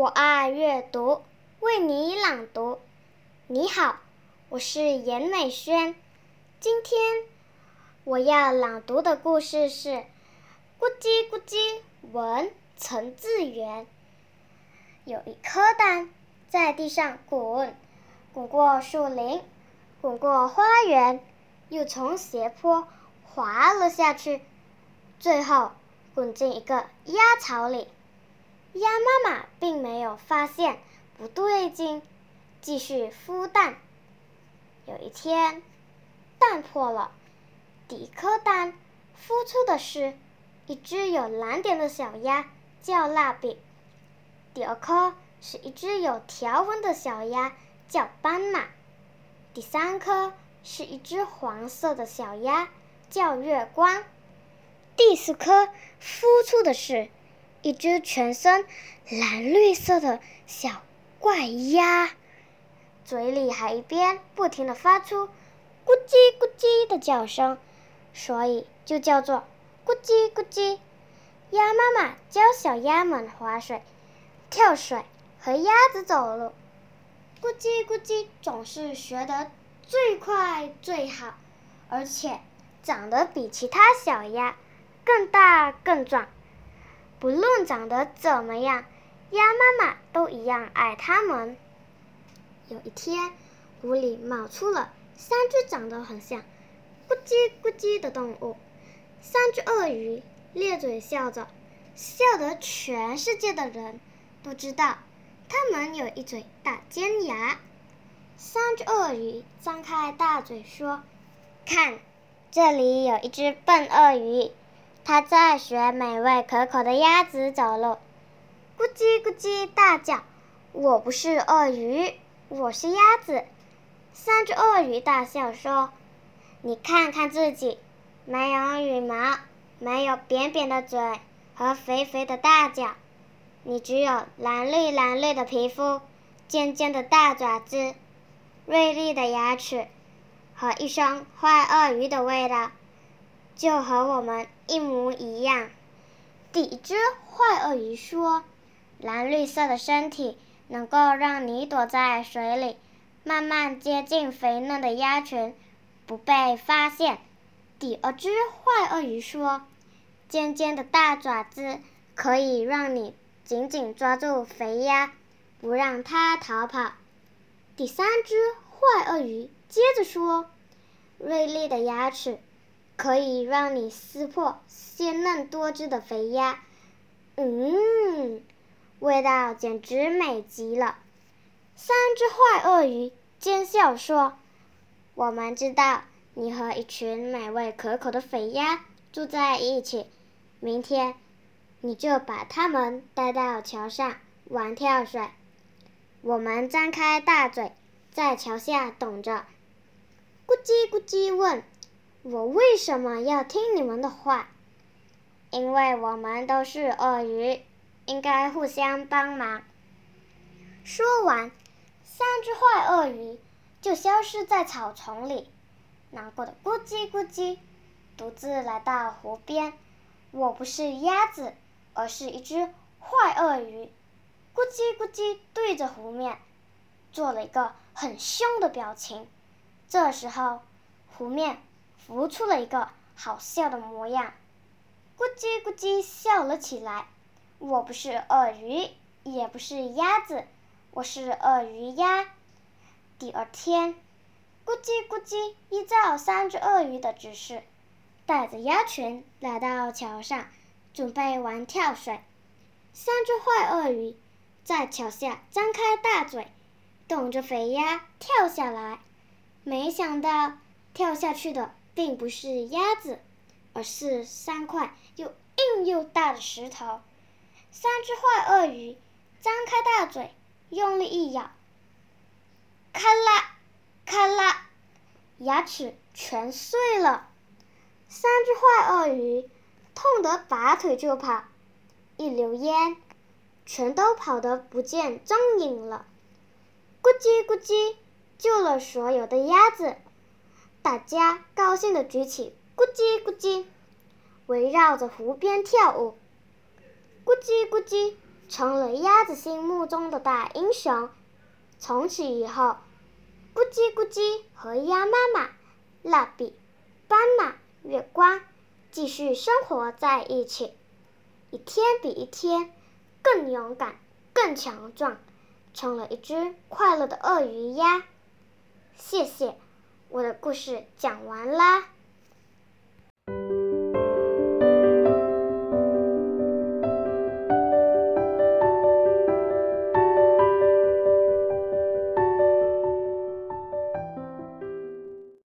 我爱阅读，为你朗读。你好，我是严美轩。今天我要朗读的故事是《咕叽咕叽》，文陈志远。有一颗蛋在地上滚，滚过树林，滚过花园，又从斜坡滑了下去，最后滚进一个鸭巢里。鸭妈妈并没有发现不对劲，继续孵蛋。有一天，蛋破了，第一颗蛋孵出的是一只有蓝点的小鸭，叫蜡笔；第二颗是一只有条纹的小鸭，叫斑马；第三颗是一只黄色的小鸭，叫月光；第四颗孵出的是。一只全身蓝绿色的小怪鸭，嘴里还一边不停地发出“咕叽咕叽”的叫声，所以就叫做“咕叽咕叽”。鸭妈妈教小鸭们划水、跳水和鸭子走路，咕叽咕叽总是学得最快最好，而且长得比其他小鸭更大更壮。不论长得怎么样，鸭妈妈都一样爱它们。有一天，湖里冒出了三只长得很像“咕叽咕叽”的动物，三只鳄鱼咧嘴笑着，笑得全世界的人都知道，它们有一嘴大尖牙。三只鳄鱼张开大嘴说：“看，这里有一只笨鳄鱼。”它在学美味可口的鸭子走路，咕叽咕叽大叫：“我不是鳄鱼，我是鸭子。”三只鳄鱼大笑说：“你看看自己，没有羽毛，没有扁扁的嘴和肥肥的大脚，你只有蓝绿蓝绿的皮肤，尖尖的大爪子，锐利的牙齿，和一双坏鳄鱼的味道。”就和我们一模一样。第一只坏鳄鱼说：“蓝绿色的身体能够让你躲在水里，慢慢接近肥嫩的鸭群，不被发现。”第二只坏鳄鱼说：“尖尖的大爪子可以让你紧紧抓住肥鸭，不让它逃跑。”第三只坏鳄鱼接着说：“锐利的牙齿。”可以让你撕破鲜嫩多汁的肥鸭，嗯，味道简直美极了。三只坏鳄鱼奸笑说：“我们知道你和一群美味可口的肥鸭住在一起，明天你就把它们带到桥上玩跳水。我们张开大嘴在桥下等着。”咕叽咕叽问。我为什么要听你们的话？因为我们都是鳄鱼，应该互相帮忙。说完，三只坏鳄鱼就消失在草丛里，难过的咕叽咕叽，独自来到湖边。我不是鸭子，而是一只坏鳄鱼。咕叽咕叽对着湖面做了一个很凶的表情。这时候，湖面。浮出了一个好笑的模样，咕叽咕叽笑了起来。我不是鳄鱼，也不是鸭子，我是鳄鱼鸭。第二天，咕叽咕叽依照三只鳄鱼的指示，带着鸭群来到桥上，准备玩跳水。三只坏鳄鱼在桥下张开大嘴，等着肥鸭跳下来。没想到，跳下去的。并不是鸭子，而是三块又硬又大的石头。三只坏鳄鱼张开大嘴，用力一咬，咔啦，咔啦，牙齿全碎了。三只坏鳄鱼痛得拔腿就跑，一溜烟，全都跑得不见踪影了。咕叽咕叽，救了所有的鸭子。大家高兴地举起咕叽咕叽，围绕着湖边跳舞。咕叽咕叽，成了鸭子心目中的大英雄。从此以后，咕叽咕叽和鸭妈妈、蜡笔、斑马、月光继续生活在一起，一天比一天更勇敢、更强壮，成了一只快乐的鳄鱼鸭。谢谢，我的故事讲完啦。